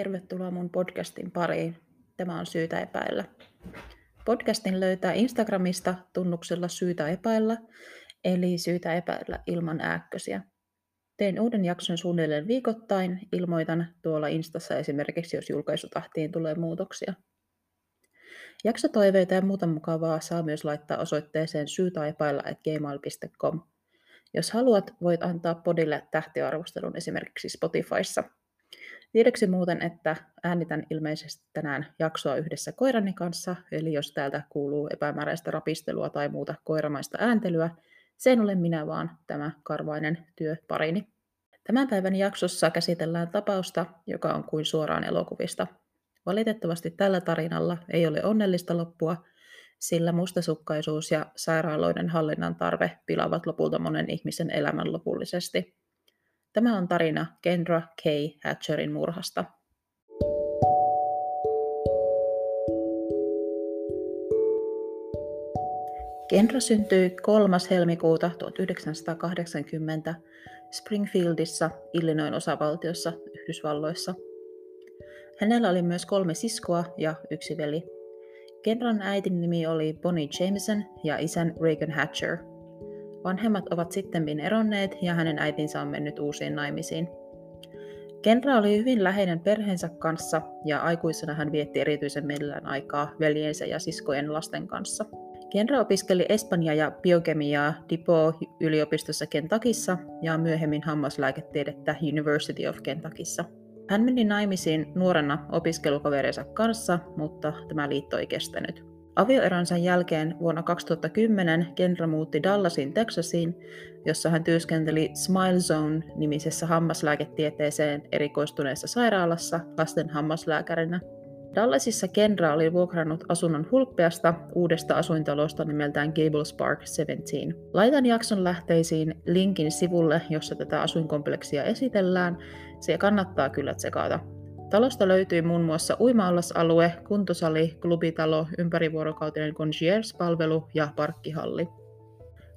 tervetuloa mun podcastin pariin. Tämä on Syytä epäillä. Podcastin löytää Instagramista tunnuksella Syytä epäillä, eli Syytä epäillä ilman ääkkösiä. Teen uuden jakson suunnilleen viikoittain, ilmoitan tuolla Instassa esimerkiksi, jos julkaisutahtiin tulee muutoksia. Jaksotoiveita ja muuta mukavaa saa myös laittaa osoitteeseen syytäepäillä.gmail.com. Jos haluat, voit antaa podille tähtiarvostelun esimerkiksi Spotifyssa – Tiedoksi muuten, että äänitän ilmeisesti tänään jaksoa yhdessä koirani kanssa, eli jos täältä kuuluu epämääräistä rapistelua tai muuta koiramaista ääntelyä, se en ole minä, vaan tämä karvainen työparini. Tämän päivän jaksossa käsitellään tapausta, joka on kuin suoraan elokuvista. Valitettavasti tällä tarinalla ei ole onnellista loppua, sillä mustasukkaisuus ja sairaaloiden hallinnan tarve pilaavat lopulta monen ihmisen elämän lopullisesti – Tämä on tarina Kendra K. Hatcherin murhasta. Kendra syntyi 3. helmikuuta 1980 Springfieldissa, Illinoin osavaltiossa, Yhdysvalloissa. Hänellä oli myös kolme siskoa ja yksi veli. Kendran äitin nimi oli Bonnie Jameson ja isän Reagan Hatcher – Vanhemmat ovat sitten eronneet ja hänen äitinsä on mennyt uusiin naimisiin. Kenra oli hyvin läheinen perheensä kanssa ja aikuisena hän vietti erityisen mielellään aikaa veljensä ja siskojen lasten kanssa. Kenra opiskeli Espanjaa ja biokemiaa DePaul-yliopistossa Kentakissa ja myöhemmin hammaslääketiedettä University of Kentakissa. Hän meni naimisiin nuorena opiskelukaverinsa kanssa, mutta tämä liitto ei kestänyt. Avioeronsa jälkeen vuonna 2010 Kendra muutti Dallasin Texasiin, jossa hän työskenteli Smile Zone-nimisessä hammaslääketieteeseen erikoistuneessa sairaalassa lasten hammaslääkärinä. Dallasissa Kendra oli vuokrannut asunnon hulppeasta uudesta asuintalosta nimeltään Gables Park 17. Laitan jakson lähteisiin linkin sivulle, jossa tätä asuinkompleksia esitellään. Se kannattaa kyllä tsekata. Talosta löytyi muun muassa uima-allasalue, kuntosali, klubitalo, ympärivuorokautinen concierge-palvelu ja parkkihalli.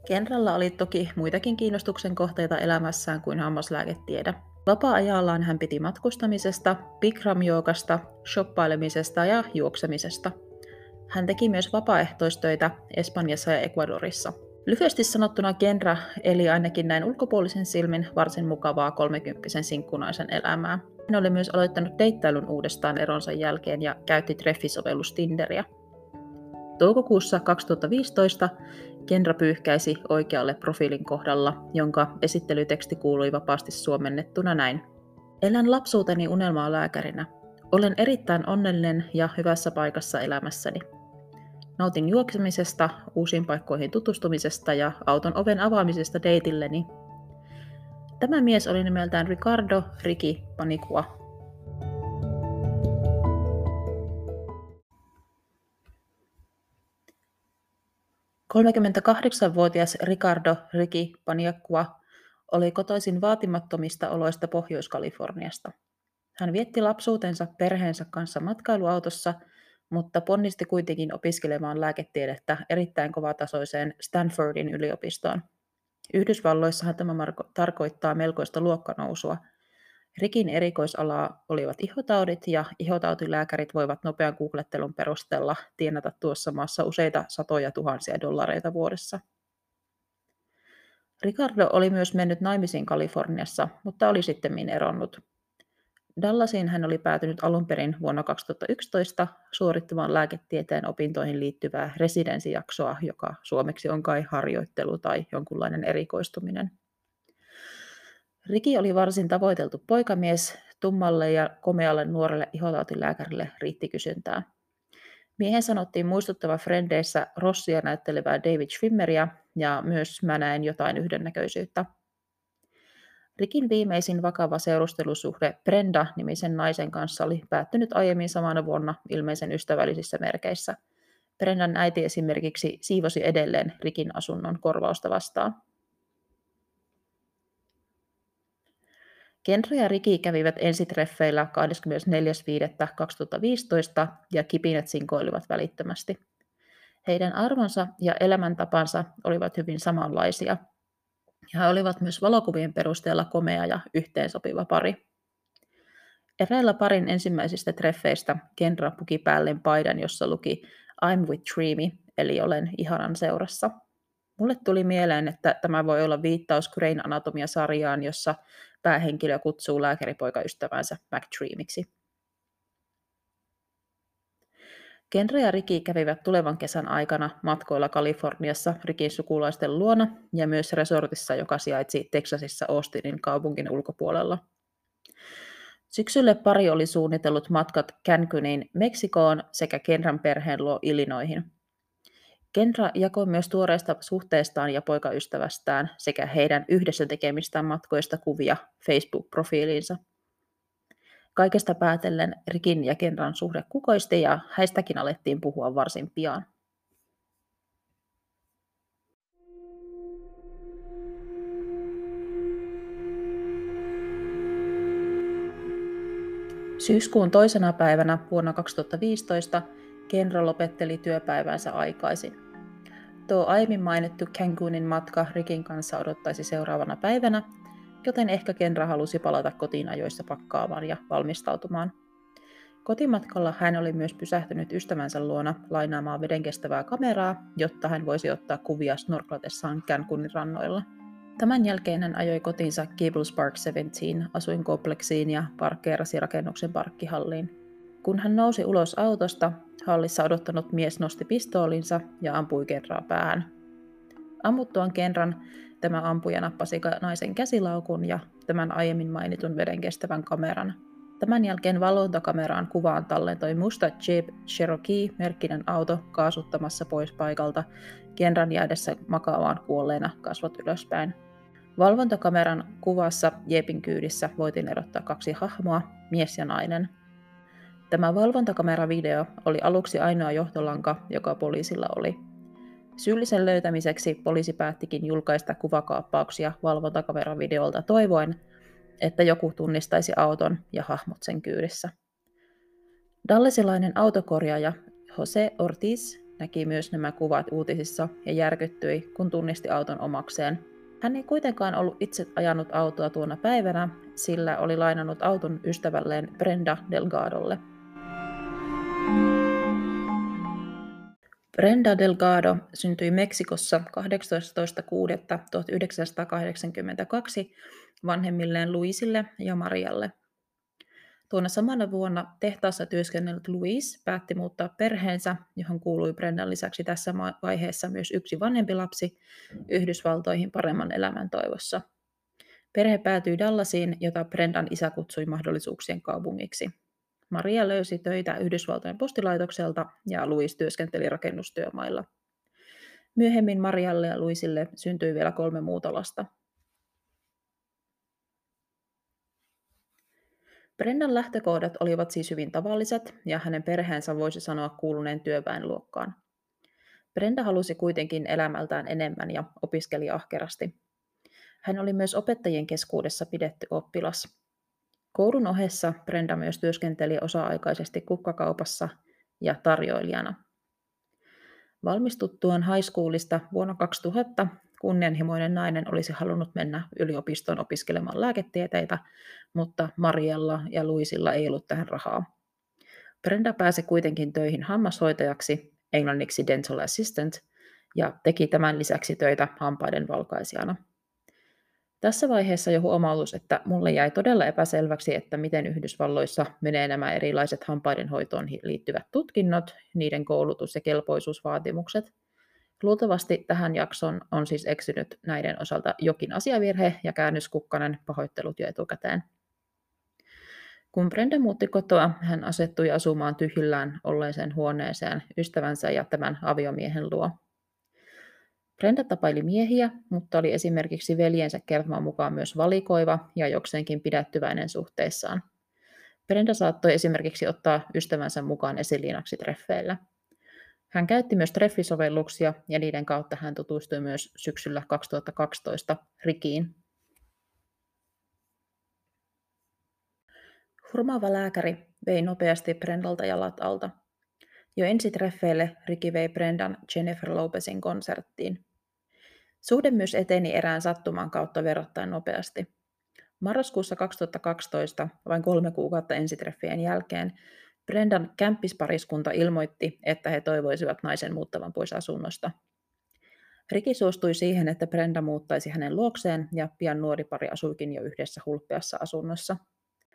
Kenralla oli toki muitakin kiinnostuksen kohteita elämässään kuin hammaslääketiede. Vapaa-ajallaan hän piti matkustamisesta, bikramjookasta, shoppailemisesta ja juoksemisesta. Hän teki myös vapaaehtoistöitä Espanjassa ja Ecuadorissa. Lyhyesti sanottuna Kenra eli ainakin näin ulkopuolisen silmin varsin mukavaa kolmekymppisen sinkkunaisen elämää. Hän oli myös aloittanut deittailun uudestaan eronsa jälkeen ja käytti treffisovellus Tinderia. Toukokuussa 2015 Kenra pyyhkäisi oikealle profiilin kohdalla, jonka esittelyteksti kuului vapaasti suomennettuna näin. Elän lapsuuteni unelmaa lääkärinä. Olen erittäin onnellinen ja hyvässä paikassa elämässäni. Nautin juoksemisesta, uusiin paikkoihin tutustumisesta ja auton oven avaamisesta deitilleni Tämä mies oli nimeltään Ricardo Riki Panikua. Kolmekymmentäkahdeksanvuotias Ricardo Riki Paniakua oli kotoisin vaatimattomista oloista Pohjois-Kaliforniasta. Hän vietti lapsuutensa perheensä kanssa matkailuautossa, mutta ponnisti kuitenkin opiskelemaan lääketiedettä erittäin kovatasoiseen Stanfordin yliopistoon. Yhdysvalloissahan tämä marko- tarkoittaa melkoista luokkanousua. Rikin erikoisalaa olivat ihotaudit ja ihotautilääkärit voivat nopean googlettelun perusteella tienata tuossa maassa useita satoja tuhansia dollareita vuodessa. Ricardo oli myös mennyt naimisiin Kaliforniassa, mutta oli sitten eronnut. Dallasiin hän oli päätynyt alun perin vuonna 2011 suorittamaan lääketieteen opintoihin liittyvää residenssijaksoa, joka suomeksi on kai harjoittelu tai jonkunlainen erikoistuminen. Riki oli varsin tavoiteltu poikamies, tummalle ja komealle nuorelle ihotautilääkärille riitti kysyntää. Miehen sanottiin muistuttava Frendeissä Rossia näyttelevää David Schwimmeria ja myös mä näen jotain yhdennäköisyyttä. Rikin viimeisin vakava seurustelusuhde Brenda-nimisen naisen kanssa oli päättynyt aiemmin samana vuonna ilmeisen ystävällisissä merkeissä. Brendan äiti esimerkiksi siivosi edelleen Rikin asunnon korvausta vastaan. Kendra ja Riki kävivät ensitreffeillä 24.5.2015 ja kipinät sinkoilivat välittömästi. Heidän arvonsa ja elämäntapansa olivat hyvin samanlaisia – he olivat myös valokuvien perusteella komea ja yhteensopiva pari. Eräillä parin ensimmäisistä treffeistä Kendra puki päälleen paidan, jossa luki I'm with Dreamy, eli olen ihanan seurassa. Mulle tuli mieleen, että tämä voi olla viittaus Grain Anatomia-sarjaan, jossa päähenkilö kutsuu lääkäripoikaystävänsä McDreamiksi. Kendra ja Riki kävivät tulevan kesän aikana matkoilla Kaliforniassa Rikin sukulaisten luona ja myös resortissa, joka sijaitsi Teksasissa Austinin kaupungin ulkopuolella. Syksylle pari oli suunnitellut matkat Cancunin Meksikoon sekä Kendran perheen luo Illinoihin. Kendra jakoi myös tuoreista suhteestaan ja poikaystävästään sekä heidän yhdessä tekemistään matkoista kuvia Facebook-profiiliinsa. Kaikesta päätellen Rikin ja Kendran suhde kukoisti ja häistäkin alettiin puhua varsin pian. Syyskuun toisena päivänä vuonna 2015 Kendra lopetteli työpäivänsä aikaisin. Tuo aiemmin mainittu Cancunin matka Rikin kanssa odottaisi seuraavana päivänä, joten ehkä Kendra halusi palata kotiin ajoissa pakkaamaan ja valmistautumaan. Kotimatkalla hän oli myös pysähtynyt ystävänsä luona lainaamaan vedenkestävää kameraa, jotta hän voisi ottaa kuvia snorklatessaan Cancunin rannoilla. Tämän jälkeen hän ajoi kotiinsa Gables Park 17 asuinkompleksiin ja parkkeerasi rakennuksen parkkihalliin. Kun hän nousi ulos autosta, hallissa odottanut mies nosti pistoolinsa ja ampui Kenraa päähän. Ammuttuaan Kenran tämä ampuja nappasi naisen käsilaukun ja tämän aiemmin mainitun veden kestävän kameran. Tämän jälkeen valvontakameraan kuvaan tallentoi musta Jeep Cherokee-merkkinen auto kaasuttamassa pois paikalta, Kenran jäädessä makaamaan kuolleena kasvot ylöspäin. Valvontakameran kuvassa Jeepin kyydissä voitiin erottaa kaksi hahmoa, mies ja nainen – Tämä valvontakameravideo oli aluksi ainoa johtolanka, joka poliisilla oli. Syyllisen löytämiseksi poliisi päättikin julkaista kuvakaappauksia valvontakameravideolta toivoen, että joku tunnistaisi auton ja hahmot sen kyydissä. Dallesilainen autokorjaaja Jose Ortiz näki myös nämä kuvat uutisissa ja järkyttyi, kun tunnisti auton omakseen. Hän ei kuitenkaan ollut itse ajanut autoa tuona päivänä, sillä oli lainannut auton ystävälleen Brenda Delgadolle – Brenda Delgado syntyi Meksikossa 18.6.1982 vanhemmilleen Luisille ja Marialle. Tuona samana vuonna tehtaassa työskennellyt Luis päätti muuttaa perheensä, johon kuului Brendan lisäksi tässä vaiheessa myös yksi vanhempi lapsi, Yhdysvaltoihin paremman elämän toivossa. Perhe päätyi Dallasiin, jota Brendan isä kutsui mahdollisuuksien kaupungiksi. Maria löysi töitä Yhdysvaltojen postilaitokselta ja Louis työskenteli rakennustyömailla. Myöhemmin Marialle ja Luisille syntyi vielä kolme muuta lasta. Brendan lähtökohdat olivat siis hyvin tavalliset ja hänen perheensä voisi sanoa kuuluneen työväenluokkaan. Brenda halusi kuitenkin elämältään enemmän ja opiskeli ahkerasti. Hän oli myös opettajien keskuudessa pidetty oppilas. Koulun ohessa Brenda myös työskenteli osa-aikaisesti kukkakaupassa ja tarjoilijana. Valmistuttuaan high schoolista vuonna 2000 kunnianhimoinen nainen olisi halunnut mennä yliopistoon opiskelemaan lääketieteitä, mutta Mariella ja Luisilla ei ollut tähän rahaa. Brenda pääsi kuitenkin töihin hammashoitajaksi, englanniksi dental assistant, ja teki tämän lisäksi töitä hampaiden valkaisijana. Tässä vaiheessa jo huomautus, että mulle jäi todella epäselväksi, että miten Yhdysvalloissa menee nämä erilaiset hampaidenhoitoon liittyvät tutkinnot, niiden koulutus- ja kelpoisuusvaatimukset. Luultavasti tähän jakson on siis eksynyt näiden osalta jokin asiavirhe ja käännöskukkanen pahoittelut jo etukäteen. Kun Brenda muutti kotoa, hän asettui asumaan tyhjillään olleeseen huoneeseen ystävänsä ja tämän aviomiehen luo. Brenda tapaili miehiä, mutta oli esimerkiksi veljensä kertoman mukaan myös valikoiva ja jokseenkin pidättyväinen suhteissaan. Brenda saattoi esimerkiksi ottaa ystävänsä mukaan esiliinaksi treffeillä. Hän käytti myös treffisovelluksia ja niiden kautta hän tutustui myös syksyllä 2012 Rikiin. Hurmaava lääkäri vei nopeasti Brendalta jalat alta. Jo ensi treffeille Riki vei Brendan Jennifer Lopezin konserttiin. Suhde myös eteni erään sattuman kautta verrattain nopeasti. Marraskuussa 2012, vain kolme kuukautta ensitreffien jälkeen, Brendan kämppispariskunta ilmoitti, että he toivoisivat naisen muuttavan pois asunnosta. Riki suostui siihen, että Brenda muuttaisi hänen luokseen ja pian nuori pari asuikin jo yhdessä hulppeassa asunnossa.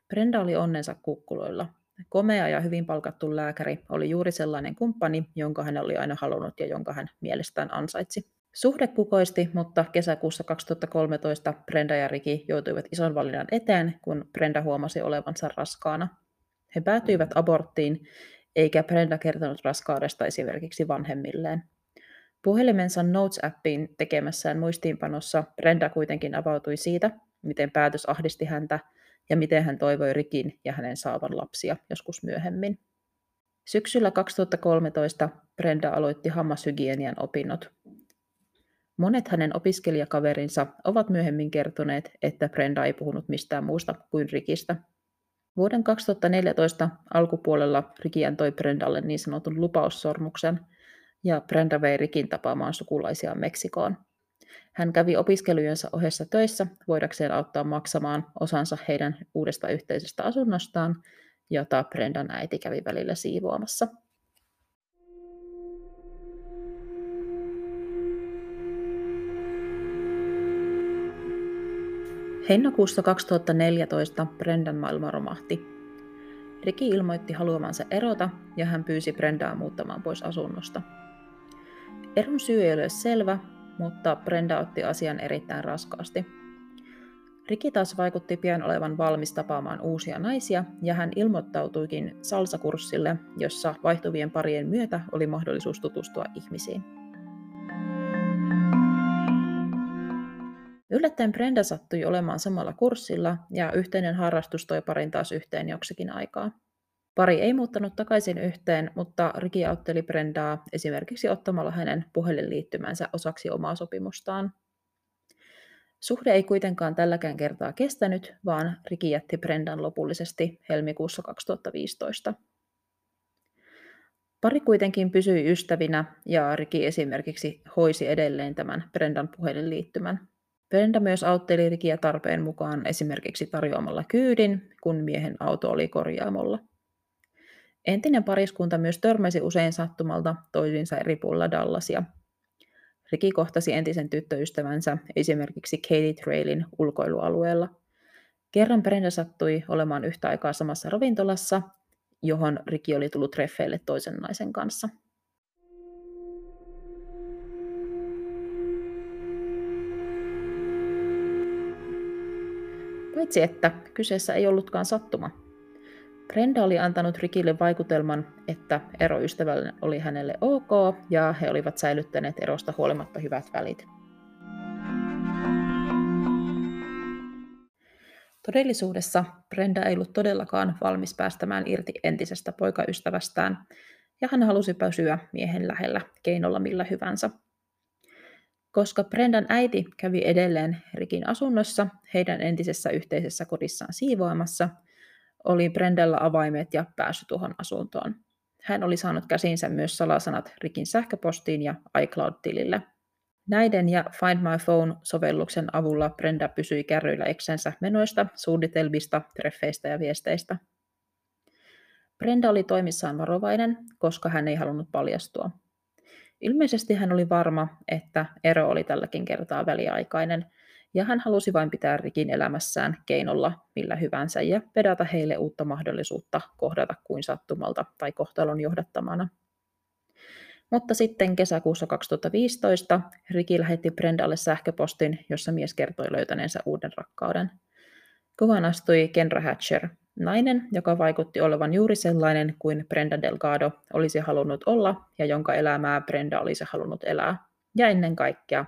Brenda oli onnensa kukkuloilla. Komea ja hyvin palkattu lääkäri oli juuri sellainen kumppani, jonka hän oli aina halunnut ja jonka hän mielestään ansaitsi. Suhde kukoisti, mutta kesäkuussa 2013 Brenda ja Riki joutuivat ison valinnan eteen, kun Brenda huomasi olevansa raskaana. He päätyivät aborttiin, eikä Brenda kertonut raskaudesta esimerkiksi vanhemmilleen. Puhelimensa Notes-appiin tekemässään muistiinpanossa Brenda kuitenkin avautui siitä, miten päätös ahdisti häntä ja miten hän toivoi Rikin ja hänen saavan lapsia joskus myöhemmin. Syksyllä 2013 Brenda aloitti hammashygienian opinnot. Monet hänen opiskelijakaverinsa ovat myöhemmin kertoneet, että Brenda ei puhunut mistään muusta kuin Rikistä. Vuoden 2014 alkupuolella Riki antoi Brendalle niin sanotun lupaussormuksen, ja Brenda vei Rikin tapaamaan sukulaisia Meksikoon. Hän kävi opiskelujensa ohessa töissä voidakseen auttaa maksamaan osansa heidän uudesta yhteisestä asunnostaan, jota Brendan äiti kävi välillä siivoamassa. Heinäkuussa 2014 Brendan maailma romahti. Riki ilmoitti haluamansa erota ja hän pyysi Brendaa muuttamaan pois asunnosta. Eron syy ei ole selvä, mutta Brenda otti asian erittäin raskaasti. Riki taas vaikutti pian olevan valmis tapaamaan uusia naisia ja hän ilmoittautuikin salsakurssille, jossa vaihtuvien parien myötä oli mahdollisuus tutustua ihmisiin. Yllättäen Brenda sattui olemaan samalla kurssilla ja yhteinen harrastus toi parin taas yhteen joksikin aikaa. Pari ei muuttanut takaisin yhteen, mutta Riki autteli Brendaa esimerkiksi ottamalla hänen puhelinliittymänsä osaksi omaa sopimustaan. Suhde ei kuitenkaan tälläkään kertaa kestänyt, vaan Riki jätti Brendan lopullisesti helmikuussa 2015. Pari kuitenkin pysyi ystävinä ja Riki esimerkiksi hoisi edelleen tämän Brendan puhelinliittymän. Brenda myös autteli Rikiä tarpeen mukaan esimerkiksi tarjoamalla kyydin, kun miehen auto oli korjaamolla. Entinen pariskunta myös törmäsi usein sattumalta toisiinsa eri puolilla Dallasia. Riki kohtasi entisen tyttöystävänsä esimerkiksi Katie Trailin ulkoilualueella. Kerran Brenda sattui olemaan yhtä aikaa samassa ravintolassa, johon Riki oli tullut treffeille toisen naisen kanssa. Paitsi että kyseessä ei ollutkaan sattuma. Brenda oli antanut Rikille vaikutelman, että eroystävällinen oli hänelle ok ja he olivat säilyttäneet erosta huolimatta hyvät välit. Todellisuudessa Brenda ei ollut todellakaan valmis päästämään irti entisestä poikaystävästään, ja hän halusi pysyä miehen lähellä keinolla millä hyvänsä. Koska Brendan äiti kävi edelleen Rikin asunnossa heidän entisessä yhteisessä kodissaan siivoamassa – oli Brendellä avaimet ja pääsy tuohon asuntoon. Hän oli saanut käsinsä myös salasanat Rikin sähköpostiin ja iCloud-tilille. Näiden ja Find My Phone-sovelluksen avulla Brenda pysyi kärryillä eksensä menoista, suunnitelmista, treffeistä ja viesteistä. Brenda oli toimissaan varovainen, koska hän ei halunnut paljastua. Ilmeisesti hän oli varma, että ero oli tälläkin kertaa väliaikainen – ja hän halusi vain pitää Rikin elämässään keinolla millä hyvänsä ja vedata heille uutta mahdollisuutta kohdata kuin sattumalta tai kohtalon johdattamana. Mutta sitten kesäkuussa 2015 Riki lähetti Brendalle sähköpostin, jossa mies kertoi löytäneensä uuden rakkauden. Kuvan astui Kenra Hatcher, nainen, joka vaikutti olevan juuri sellainen kuin Brenda Delgado olisi halunnut olla ja jonka elämää Brenda olisi halunnut elää. Ja ennen kaikkea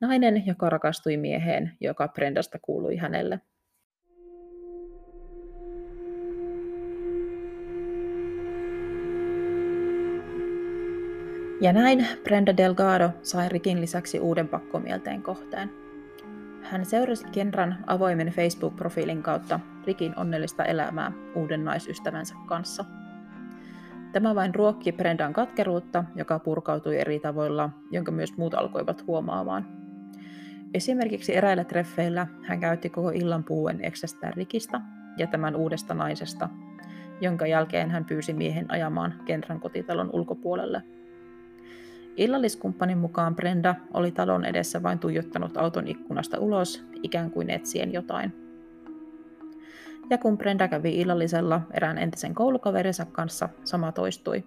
Nainen, joka rakastui mieheen, joka Brendasta kuului hänelle. Ja näin Brenda Delgado sai Rikin lisäksi uuden pakkomielteen kohteen. Hän seurasi Kenran avoimen Facebook-profiilin kautta Rikin onnellista elämää uuden naisystävänsä kanssa. Tämä vain ruokki Brendan katkeruutta, joka purkautui eri tavoilla, jonka myös muut alkoivat huomaamaan. Esimerkiksi eräillä treffeillä hän käytti koko illan puhuen eksästään Rikistä ja tämän uudesta naisesta, jonka jälkeen hän pyysi miehen ajamaan Kendran kotitalon ulkopuolelle. Illalliskumppanin mukaan Brenda oli talon edessä vain tuijottanut auton ikkunasta ulos, ikään kuin etsien jotain. Ja kun Brenda kävi illallisella erään entisen koulukaverinsa kanssa, sama toistui.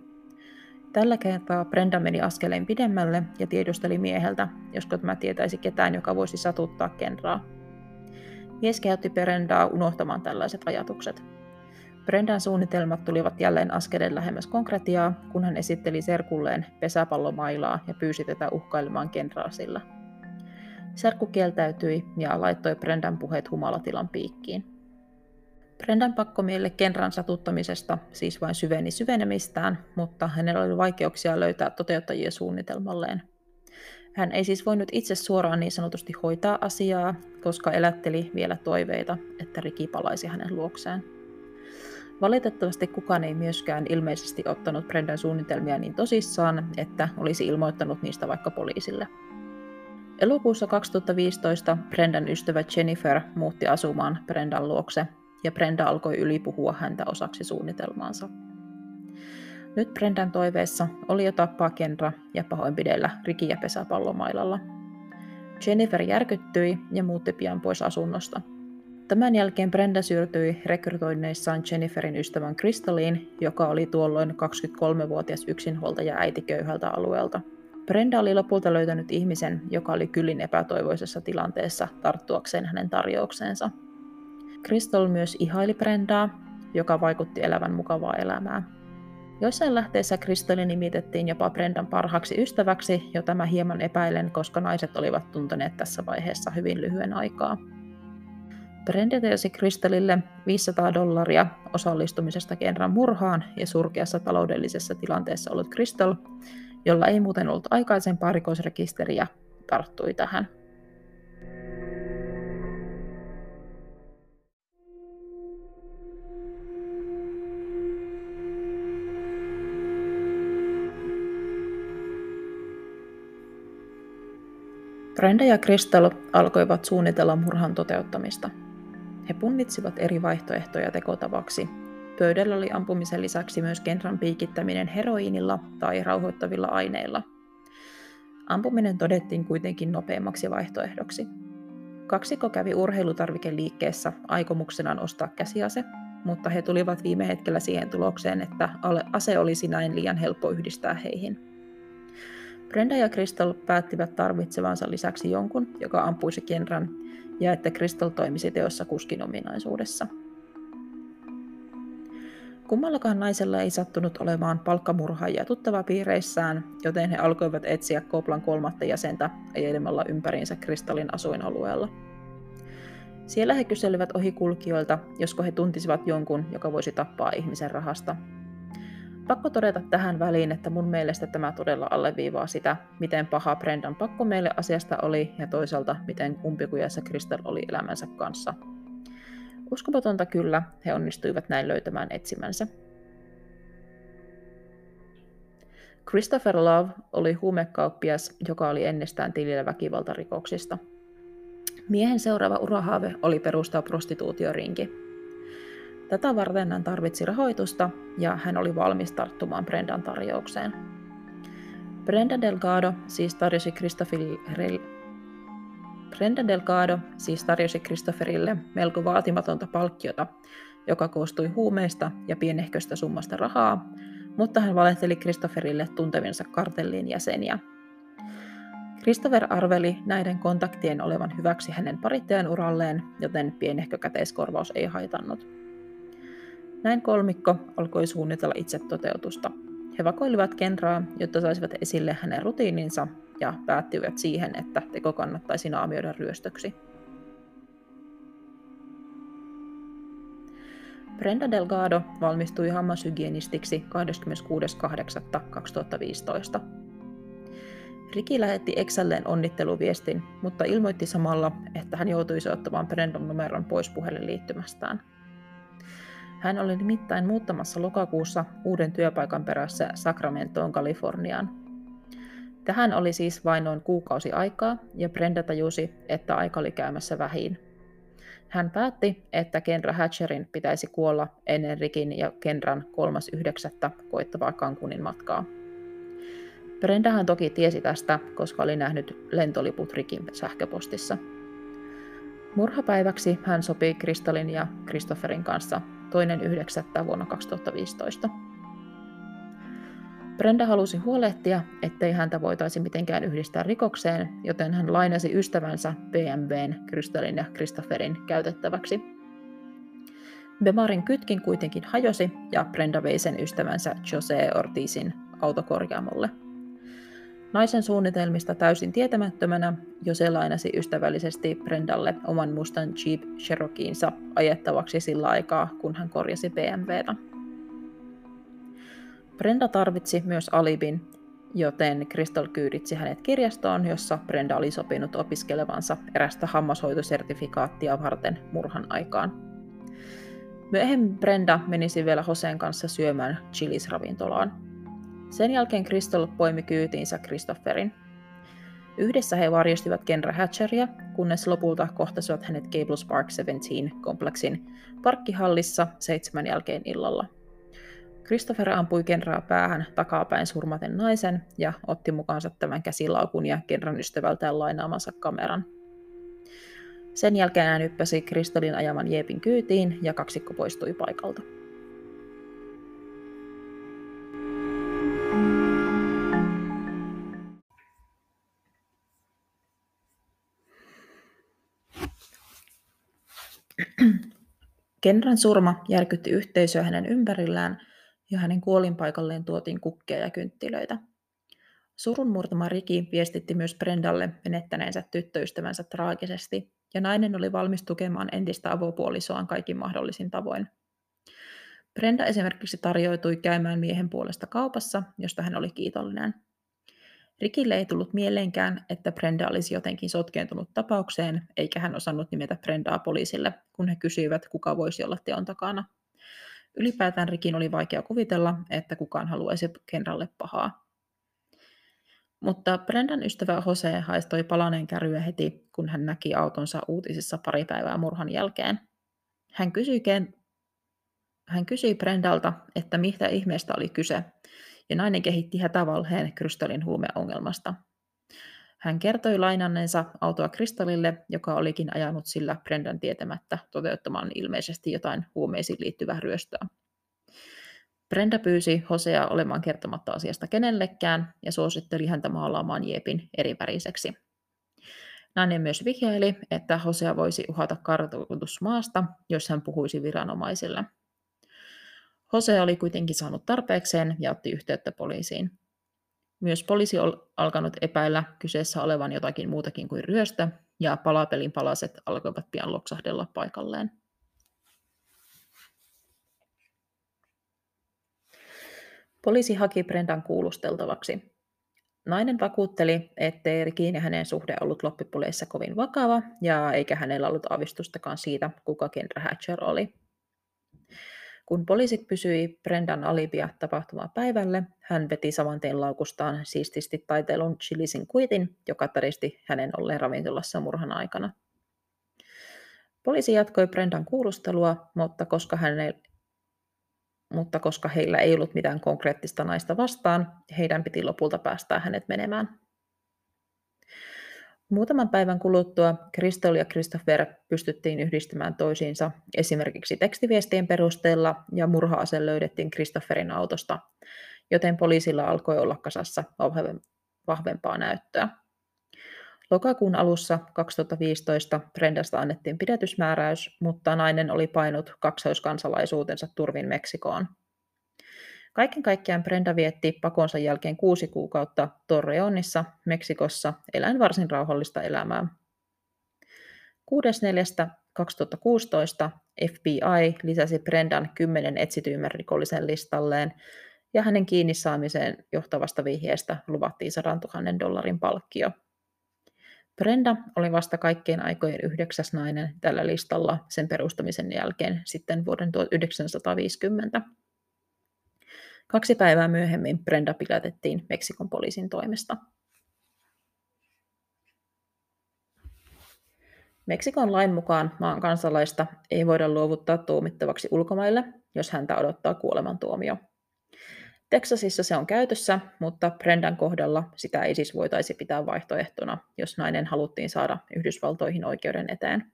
Tällä kertaa Brenda meni askeleen pidemmälle ja tiedusteli mieheltä, josko tämä tietäisi ketään, joka voisi satuttaa Kenraa. Mies kehotti Brendaa unohtamaan tällaiset ajatukset. Brendan suunnitelmat tulivat jälleen askeleen lähemmäs konkretiaa, kun hän esitteli serkulleen pesäpallomailaa ja pyysi tätä uhkailemaan kenraasilla. Serkku kieltäytyi ja laittoi Brendan puheet humalatilan piikkiin. Brendan pakkomielle Kenran satuttamisesta siis vain syveni syvenemistään, mutta hänellä oli vaikeuksia löytää toteuttajia suunnitelmalleen. Hän ei siis voinut itse suoraan niin sanotusti hoitaa asiaa, koska elätteli vielä toiveita, että Riki palaisi hänen luokseen. Valitettavasti kukaan ei myöskään ilmeisesti ottanut Brendan suunnitelmia niin tosissaan, että olisi ilmoittanut niistä vaikka poliisille. Elokuussa 2015 Brendan ystävä Jennifer muutti asumaan Brendan luokse ja Brenda alkoi ylipuhua häntä osaksi suunnitelmaansa. Nyt Brendan toiveessa oli jo tappaa Kendra ja pahoinpidellä Riki ja pesäpallomailalla. Jennifer järkyttyi ja muutti pian pois asunnosta. Tämän jälkeen Brenda siirtyi rekrytoinneissaan Jenniferin ystävän Crystalliin, joka oli tuolloin 23-vuotias yksinhuoltaja äiti köyhältä alueelta. Brenda oli lopulta löytänyt ihmisen, joka oli kyllin epätoivoisessa tilanteessa tarttuakseen hänen tarjoukseensa – Crystal myös ihaili Brendaa, joka vaikutti elävän mukavaa elämää. Joissain lähteissä Crystalin nimitettiin jopa Brendan parhaaksi ystäväksi, jo tämä hieman epäilen, koska naiset olivat tunteneet tässä vaiheessa hyvin lyhyen aikaa. Brenda teosi Crystalille 500 dollaria osallistumisesta Kenran murhaan ja surkeassa taloudellisessa tilanteessa ollut Crystal, jolla ei muuten ollut aikaisempaa rikosrekisteriä, tarttui tähän. Brenda ja Crystal alkoivat suunnitella murhan toteuttamista. He punnitsivat eri vaihtoehtoja tekotavaksi. Pöydällä oli ampumisen lisäksi myös Kenran piikittäminen heroiinilla tai rauhoittavilla aineilla. Ampuminen todettiin kuitenkin nopeammaksi vaihtoehdoksi. Kaksiko kävi urheilutarvikeliikkeessä aikomuksenaan ostaa käsiase, mutta he tulivat viime hetkellä siihen tulokseen, että ase olisi näin liian helppo yhdistää heihin. Brenda ja Crystal päättivät tarvitsevansa lisäksi jonkun, joka ampuisi Kenran, ja että Crystal toimisi teossa kuskin ominaisuudessa. Kummallakaan naisella ei sattunut olemaan palkkamurhaajia piireissään, joten he alkoivat etsiä Koplan kolmatta jäsentä ajelemalla ympäriinsä Kristallin asuinalueella. Siellä he kyselivät ohikulkijoilta, josko he tuntisivat jonkun, joka voisi tappaa ihmisen rahasta, Pakko todeta tähän väliin, että mun mielestä tämä todella alleviivaa sitä, miten paha Brendan pakko meille asiasta oli ja toisaalta miten umpikujassa Crystal oli elämänsä kanssa. Uskomatonta kyllä, he onnistuivat näin löytämään etsimänsä. Christopher Love oli huumekauppias, joka oli ennestään tilillä väkivaltarikoksista. Miehen seuraava urahaave oli perustaa prostituutiorinki, Tätä varten hän tarvitsi rahoitusta ja hän oli valmis tarttumaan Brendan tarjoukseen. Brenda Delgado siis tarjosi Christopherille Brenda Delgado siis tarjosi Christopherille melko vaatimatonta palkkiota, joka koostui huumeista ja pienehköstä summasta rahaa, mutta hän valehteli Christopherille tuntevinsa kartellin jäseniä. Christopher arveli näiden kontaktien olevan hyväksi hänen parittajan uralleen, joten pienehkö käteiskorvaus ei haitannut. Näin kolmikko alkoi suunnitella itse toteutusta. He vakoilivat Kenraa, jotta saisivat esille hänen rutiininsa ja päättivät siihen, että teko kannattaisi naamioida ryöstöksi. Brenda Delgado valmistui hammashygienistiksi 26.8.2015. Riki lähetti Excelleen onnitteluviestin, mutta ilmoitti samalla, että hän joutuisi ottamaan Brendan numeron pois puhelinliittymästään. Hän oli nimittäin muuttamassa lokakuussa uuden työpaikan perässä Sacramentoon, Kaliforniaan. Tähän oli siis vain noin kuukausi aikaa, ja Brenda tajusi, että aika oli käymässä vähin. Hän päätti, että Kenra Hatcherin pitäisi kuolla ennen Rikin ja Kenran 3.9. koittavaa Kankunin matkaa. Brendahan toki tiesi tästä, koska oli nähnyt lentoliput Rikin sähköpostissa. Murhapäiväksi hän sopi Kristallin ja Christopherin kanssa toinen 9. vuonna 2015. Brenda halusi huolehtia, ettei häntä voitaisi mitenkään yhdistää rikokseen, joten hän lainasi ystävänsä BMWn, Kristallin ja Christopherin käytettäväksi. Bemarin kytkin kuitenkin hajosi ja Brenda vei sen ystävänsä Jose Ortizin autokorjaamolle. Naisen suunnitelmista täysin tietämättömänä Jose lainasi ystävällisesti Brendalle oman mustan Jeep Cherokeeinsa ajettavaksi sillä aikaa, kun hän korjasi BMWtä. Brenda tarvitsi myös alibin, joten Crystal kyyditsi hänet kirjastoon, jossa Brenda oli sopinut opiskelevansa erästä hammashoitosertifikaattia varten murhan aikaan. Myöhemmin Brenda menisi vielä Hoseen kanssa syömään Chilis-ravintolaan. Sen jälkeen Crystal poimi kyytiinsä Christopherin. Yhdessä he varjostivat Kenra Hatcheria, kunnes lopulta kohtasivat hänet Gables Park 17-kompleksin parkkihallissa seitsemän jälkeen illalla. Christopher ampui Kenraa päähän takapäin surmaten naisen ja otti mukaansa tämän käsilaukun ja Kenran ystävältään lainaamansa kameran. Sen jälkeen hän hyppäsi Kristallin ajaman Jeepin kyytiin ja kaksikko poistui paikalta. Kenran surma järkytti yhteisöä hänen ympärillään ja hänen kuolinpaikalleen tuotiin kukkia ja kynttilöitä. Surun murtama Riki viestitti myös Brendalle menettäneensä tyttöystävänsä traagisesti, ja nainen oli valmis tukemaan entistä avopuolisoaan kaikin mahdollisin tavoin. Brenda esimerkiksi tarjoutui käymään miehen puolesta kaupassa, josta hän oli kiitollinen. Rikille ei tullut mieleenkään, että Brenda olisi jotenkin sotkeentunut tapaukseen, eikä hän osannut nimetä Brendaa poliisille, kun he kysyivät, kuka voisi olla teon takana. Ylipäätään Rikin oli vaikea kuvitella, että kukaan haluaisi kenralle pahaa. Mutta Brendan ystävä Jose haistoi palaneen käryä heti, kun hän näki autonsa uutisissa pari päivää murhan jälkeen. Hän kysyi, ken... hän kysyi Brendalta, että mistä ihmeestä oli kyse, ja nainen kehitti hätävalheen Krystallin huumeongelmasta. Hän kertoi lainanneensa autoa Kristallille, joka olikin ajanut sillä Brendan tietämättä toteuttamaan ilmeisesti jotain huumeisiin liittyvää ryöstöä. Brenda pyysi Hosea olemaan kertomatta asiasta kenellekään ja suositteli häntä maalaamaan Jepin eriväriseksi. Nainen myös vihjaili, että Hosea voisi uhata kartoitusmaasta, jos hän puhuisi viranomaisille. Hosea oli kuitenkin saanut tarpeekseen ja otti yhteyttä poliisiin. Myös poliisi on alkanut epäillä kyseessä olevan jotakin muutakin kuin ryöstö, ja palapelin palaset alkoivat pian loksahdella paikalleen. Poliisi haki Brendan kuulusteltavaksi. Nainen vakuutteli, ettei Rikin ja hänen suhde ollut loppupuleissa kovin vakava, ja eikä hänellä ollut avistustakaan siitä, kuka Kendra Hatcher oli. Kun poliisit pysyi Brendan alibia tapahtumaa päivälle, hän veti saman tien laukustaan siististi taiteilun chilisin kuitin, joka taristi hänen olleen ravintolassa murhan aikana. Poliisi jatkoi Brendan kuulustelua, mutta koska, hän ei, mutta koska heillä ei ollut mitään konkreettista naista vastaan, heidän piti lopulta päästää hänet menemään. Muutaman päivän kuluttua Crystal ja Christopher pystyttiin yhdistymään toisiinsa esimerkiksi tekstiviestien perusteella ja murha-ase löydettiin Christopherin autosta, joten poliisilla alkoi olla kasassa vahvempaa näyttöä. Lokakuun alussa 2015 Brendasta annettiin pidätysmääräys, mutta nainen oli painut kaksoiskansalaisuutensa turvin Meksikoon. Kaiken kaikkiaan Brenda vietti pakonsa jälkeen kuusi kuukautta Torreonissa, Meksikossa, eläin varsin rauhallista elämää. 6.4.2016 FBI lisäsi Brendan kymmenen etsityimmän rikollisen listalleen, ja hänen kiinni saamiseen johtavasta vihjeestä luvattiin 100 000 dollarin palkkio. Brenda oli vasta kaikkien aikojen yhdeksäs nainen tällä listalla sen perustamisen jälkeen sitten vuoden 1950. Kaksi päivää myöhemmin Brenda pilätettiin Meksikon poliisin toimesta. Meksikon lain mukaan maan kansalaista ei voida luovuttaa tuomittavaksi ulkomaille, jos häntä odottaa kuolemantuomio. Teksasissa se on käytössä, mutta Brendan kohdalla sitä ei siis voitaisi pitää vaihtoehtona, jos nainen haluttiin saada Yhdysvaltoihin oikeuden eteen.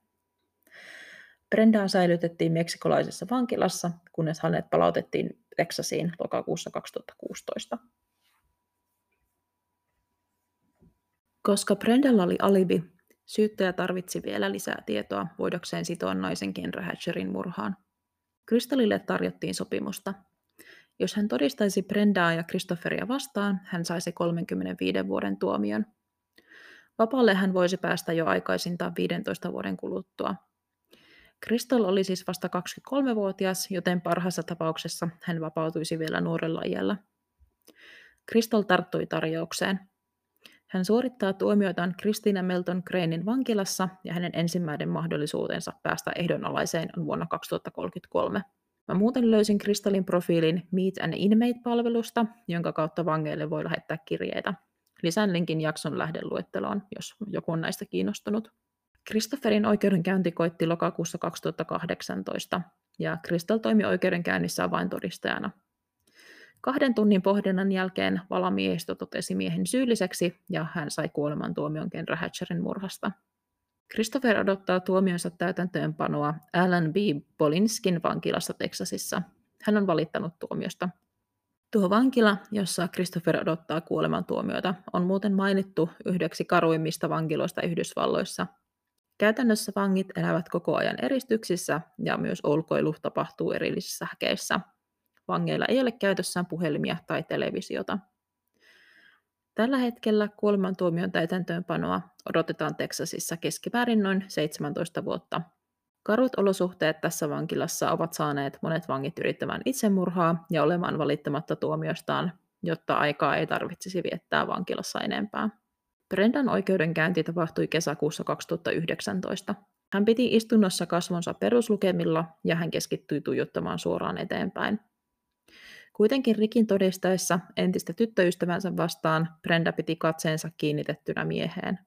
Brendaa säilytettiin meksikolaisessa vankilassa, kunnes hänet palautettiin Teksasiin lokakuussa 2016. Koska Brendalla oli alibi, syyttäjä tarvitsi vielä lisää tietoa voidakseen sitoa naisen Kenra Hatcherin murhaan. Kristallille tarjottiin sopimusta. Jos hän todistaisi Brendaa ja Christopheria vastaan, hän saisi 35 vuoden tuomion. Vapaalle hän voisi päästä jo aikaisintaan 15 vuoden kuluttua – Crystal oli siis vasta 23-vuotias, joten parhaassa tapauksessa hän vapautuisi vielä nuorella iällä. Crystal tarttui tarjoukseen. Hän suorittaa tuomioitaan Christina Melton Cranein vankilassa ja hänen ensimmäinen mahdollisuutensa päästä ehdonalaiseen on vuonna 2033. Mä muuten löysin Kristallin profiilin Meet an Inmate-palvelusta, jonka kautta vangeille voi lähettää kirjeitä. Lisään linkin jakson lähdeluetteloon, jos joku on näistä kiinnostunut. Christopherin oikeudenkäynti koitti lokakuussa 2018, ja Crystal toimi oikeudenkäynnissä vain todistajana. Kahden tunnin pohdinnan jälkeen valamiehistö totesi miehen syylliseksi, ja hän sai kuolemantuomion Kenra Hatcherin murhasta. Christopher odottaa tuomionsa täytäntöönpanoa Alan B. Polinskin vankilassa Teksasissa. Hän on valittanut tuomiosta. Tuo vankila, jossa Christopher odottaa kuolemantuomiota, on muuten mainittu yhdeksi karuimmista vankiloista Yhdysvalloissa Käytännössä vangit elävät koko ajan eristyksissä ja myös ulkoilu tapahtuu erillisissä häkeissä. Vangeilla ei ole käytössään puhelimia tai televisiota. Tällä hetkellä kuolemantuomion täytäntöönpanoa odotetaan Teksasissa keskiväärin noin 17 vuotta. Karut olosuhteet tässä vankilassa ovat saaneet monet vangit yrittämään itsemurhaa ja olemaan valittamatta tuomiostaan, jotta aikaa ei tarvitsisi viettää vankilassa enempää. Brendan oikeudenkäynti tapahtui kesäkuussa 2019. Hän piti istunnossa kasvonsa peruslukemilla ja hän keskittyi tuijottamaan suoraan eteenpäin. Kuitenkin Rikin todistaessa entistä tyttöystävänsä vastaan Brenda piti katseensa kiinnitettynä mieheen.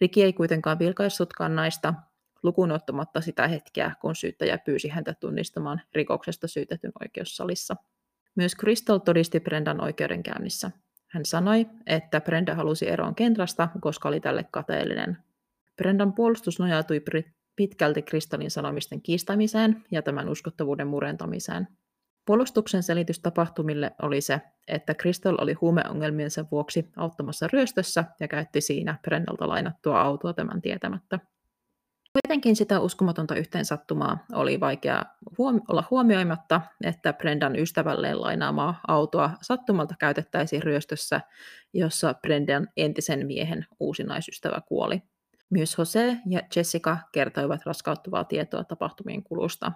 Riki ei kuitenkaan vilkaissutkaan naista, lukuun ottamatta sitä hetkeä, kun syyttäjä pyysi häntä tunnistamaan rikoksesta syytetyn oikeussalissa. Myös Crystal todisti Brendan oikeudenkäynnissä – hän sanoi, että Brenda halusi eroon Kentrasta, koska oli tälle kateellinen. Brendan puolustus nojautui pitkälti Kristallin sanomisten kiistämiseen ja tämän uskottavuuden murentamiseen. Puolustuksen selitys tapahtumille oli se, että Crystal oli huumeongelmiensa vuoksi auttamassa ryöstössä ja käytti siinä Brendalta lainattua autoa tämän tietämättä. Kuitenkin sitä uskomatonta yhteensattumaa oli vaikea huom- olla huomioimatta, että Brendan ystävälleen lainaamaa autoa sattumalta käytettäisiin ryöstössä, jossa Brendan entisen miehen uusi naisystävä kuoli. Myös Jose ja Jessica kertoivat raskauttavaa tietoa tapahtumien kulusta.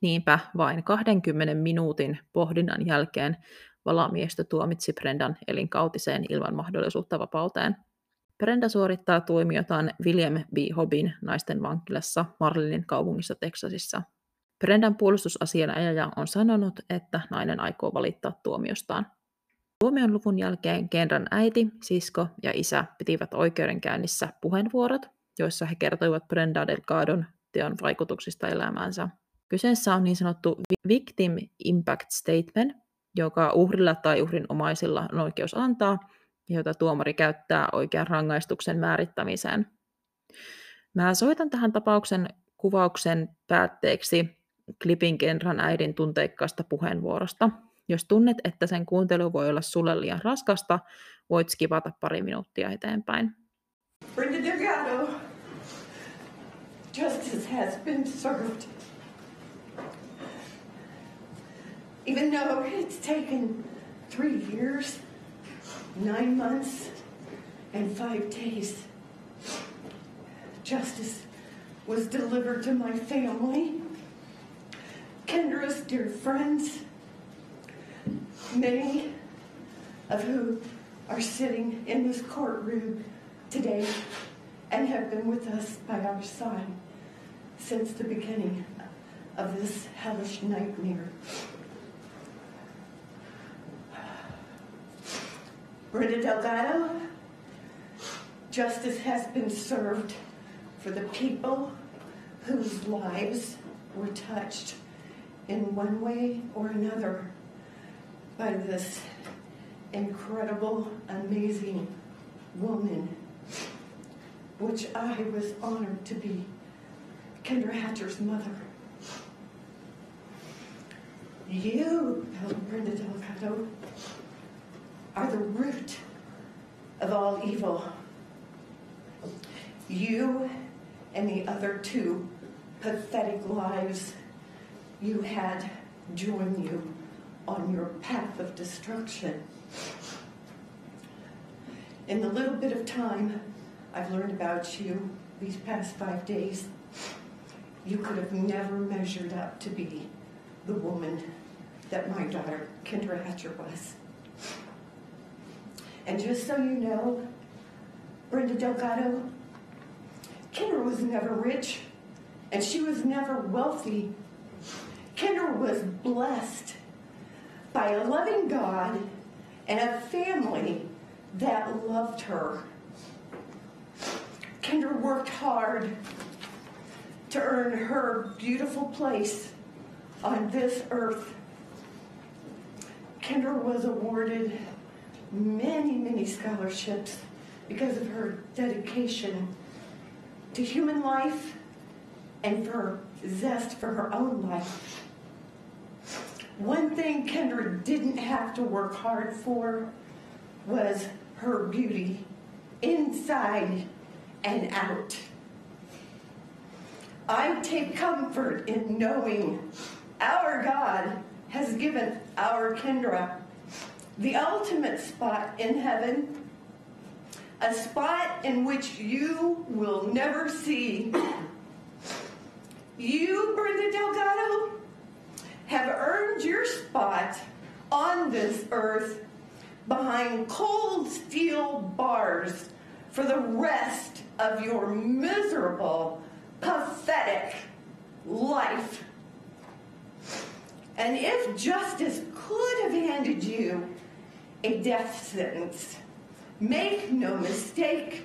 Niinpä vain 20 minuutin pohdinnan jälkeen valamiestö tuomitsi Brendan elinkautiseen ilman mahdollisuutta vapauteen – Brenda suorittaa tuomiotaan William B. Hobin naisten vankilassa Marlinin kaupungissa Teksasissa. Brendan puolustusasianajaja on sanonut, että nainen aikoo valittaa tuomiostaan. Tuomion luvun jälkeen Kenran äiti, sisko ja isä pitivät oikeudenkäynnissä puheenvuorot, joissa he kertoivat Brenda Delgadon teon vaikutuksista elämäänsä. Kyseessä on niin sanottu Victim Impact Statement, joka uhrilla tai uhrin omaisilla on oikeus antaa, jota tuomari käyttää oikean rangaistuksen määrittämiseen. Mä soitan tähän tapauksen kuvauksen päätteeksi klipin Kenran äidin tunteikkaasta puheenvuorosta. Jos tunnet, että sen kuuntelu voi olla sulle liian raskasta, voit skipata pari minuuttia eteenpäin. Brenda Delgado, justice has been served. Even though it's taken three years, nine months and five days. Justice was delivered to my family, Kendra's dear friends, many of who are sitting in this courtroom today and have been with us by our side since the beginning of this hellish nightmare. Brenda Delgado, justice has been served for the people whose lives were touched in one way or another by this incredible, amazing woman, which I was honored to be Kendra Hatcher's mother. You, Brenda Delgado, are the root of all evil. You and the other two pathetic lives you had join you on your path of destruction. In the little bit of time I've learned about you these past five days, you could have never measured up to be the woman that my daughter, Kendra Hatcher, was. And just so you know, Brenda Delgado, Kendra was never rich, and she was never wealthy. Kendra was blessed by a loving God and a family that loved her. Kendra worked hard to earn her beautiful place on this earth. Kendra was awarded many, many scholarships because of her dedication to human life and for zest for her own life. One thing Kendra didn't have to work hard for was her beauty, inside and out. I take comfort in knowing our God has given our Kendra the ultimate spot in heaven, a spot in which you will never see. You, Brenda Delgado, have earned your spot on this earth behind cold steel bars for the rest of your miserable, pathetic life. And if justice could have handed you a death sentence, make no mistake,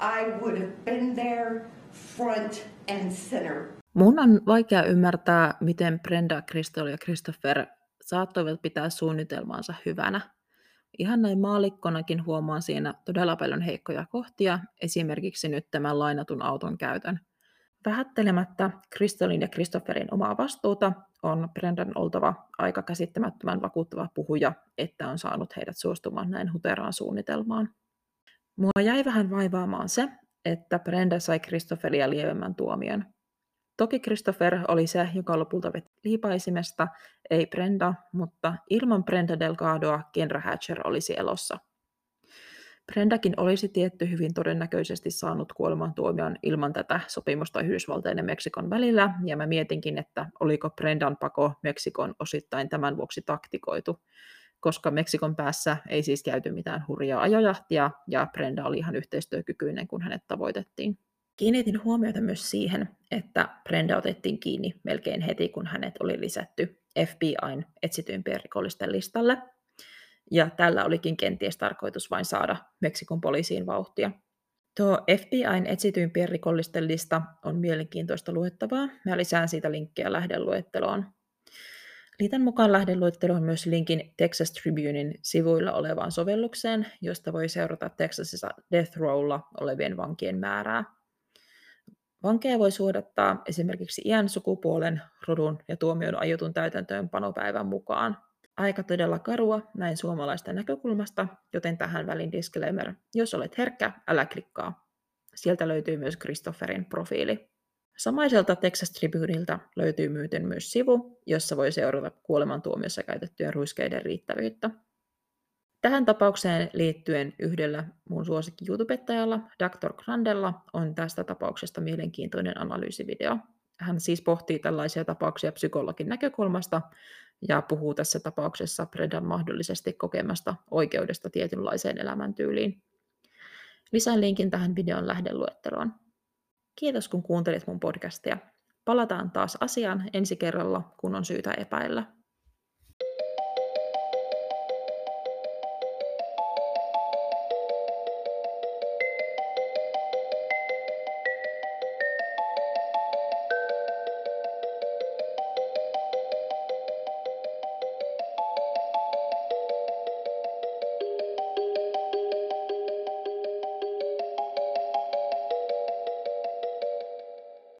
I would have been there front and center. Mun on vaikea ymmärtää, miten Brenda, Crystal ja Christopher saattoivat pitää suunnitelmaansa hyvänä. Ihan näin maalikkonakin huomaan siinä todella paljon heikkoja kohtia, esimerkiksi nyt tämän lainatun auton käytön. Vähättelemättä Crystalin ja Christopherin omaa vastuuta on Brendan oltava aika käsittämättömän vakuuttava puhuja, että on saanut heidät suostumaan näin huteraan suunnitelmaan. Mua jäi vähän vaivaamaan se, että Brenda sai Christopheria lievemmän tuomion. Toki Christopher oli se, joka lopulta veti liipaisimesta, ei Brenda, mutta ilman Brenda Delgadoa Kendra Hatcher olisi elossa. Brendakin olisi tietty hyvin todennäköisesti saanut kuolemantuomion ilman tätä sopimusta Yhdysvaltain ja Meksikon välillä, ja mä mietinkin, että oliko Brendan pako Meksikon osittain tämän vuoksi taktikoitu, koska Meksikon päässä ei siis käyty mitään hurjaa ajojahtia, ja Brenda oli ihan yhteistyökykyinen, kun hänet tavoitettiin. Kiinnitin huomiota myös siihen, että Brenda otettiin kiinni melkein heti, kun hänet oli lisätty FBIn etsityimpien rikollisten listalle. Ja tällä olikin kenties tarkoitus vain saada Meksikon poliisiin vauhtia. Tuo FBIn etsityimpien rikollisten lista on mielenkiintoista luettavaa. Mä lisään siitä linkkejä lähdeluetteloon. Liitän mukaan lähdeluetteloon myös linkin Texas Tribunein sivuilla olevaan sovellukseen, josta voi seurata Texasissa Death Rowlla olevien vankien määrää. Vankeja voi suodattaa esimerkiksi iän, sukupuolen, rodun ja tuomion aiotun täytäntöön panopäivän mukaan. Aika todella karua näin suomalaisten näkökulmasta, joten tähän välin disclaimer. Jos olet herkkä, älä klikkaa. Sieltä löytyy myös Christopherin profiili. Samaiselta Texas Tribuneilta löytyy myöten myös sivu, jossa voi seurata kuolemantuomiossa käytettyjen ruiskeiden riittävyyttä. Tähän tapaukseen liittyen yhdellä mun suosikki YouTubettajalla, Dr. Grandella, on tästä tapauksesta mielenkiintoinen analyysivideo. Hän siis pohtii tällaisia tapauksia psykologin näkökulmasta ja puhuu tässä tapauksessa Bredan mahdollisesti kokemasta oikeudesta tietynlaiseen elämäntyyliin. Lisään linkin tähän videon lähdeluetteloon. Kiitos kun kuuntelit mun podcastia. Palataan taas asiaan ensi kerralla, kun on syytä epäillä.